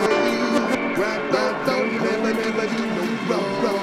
wrong, right, right, don't never, never do no wrong.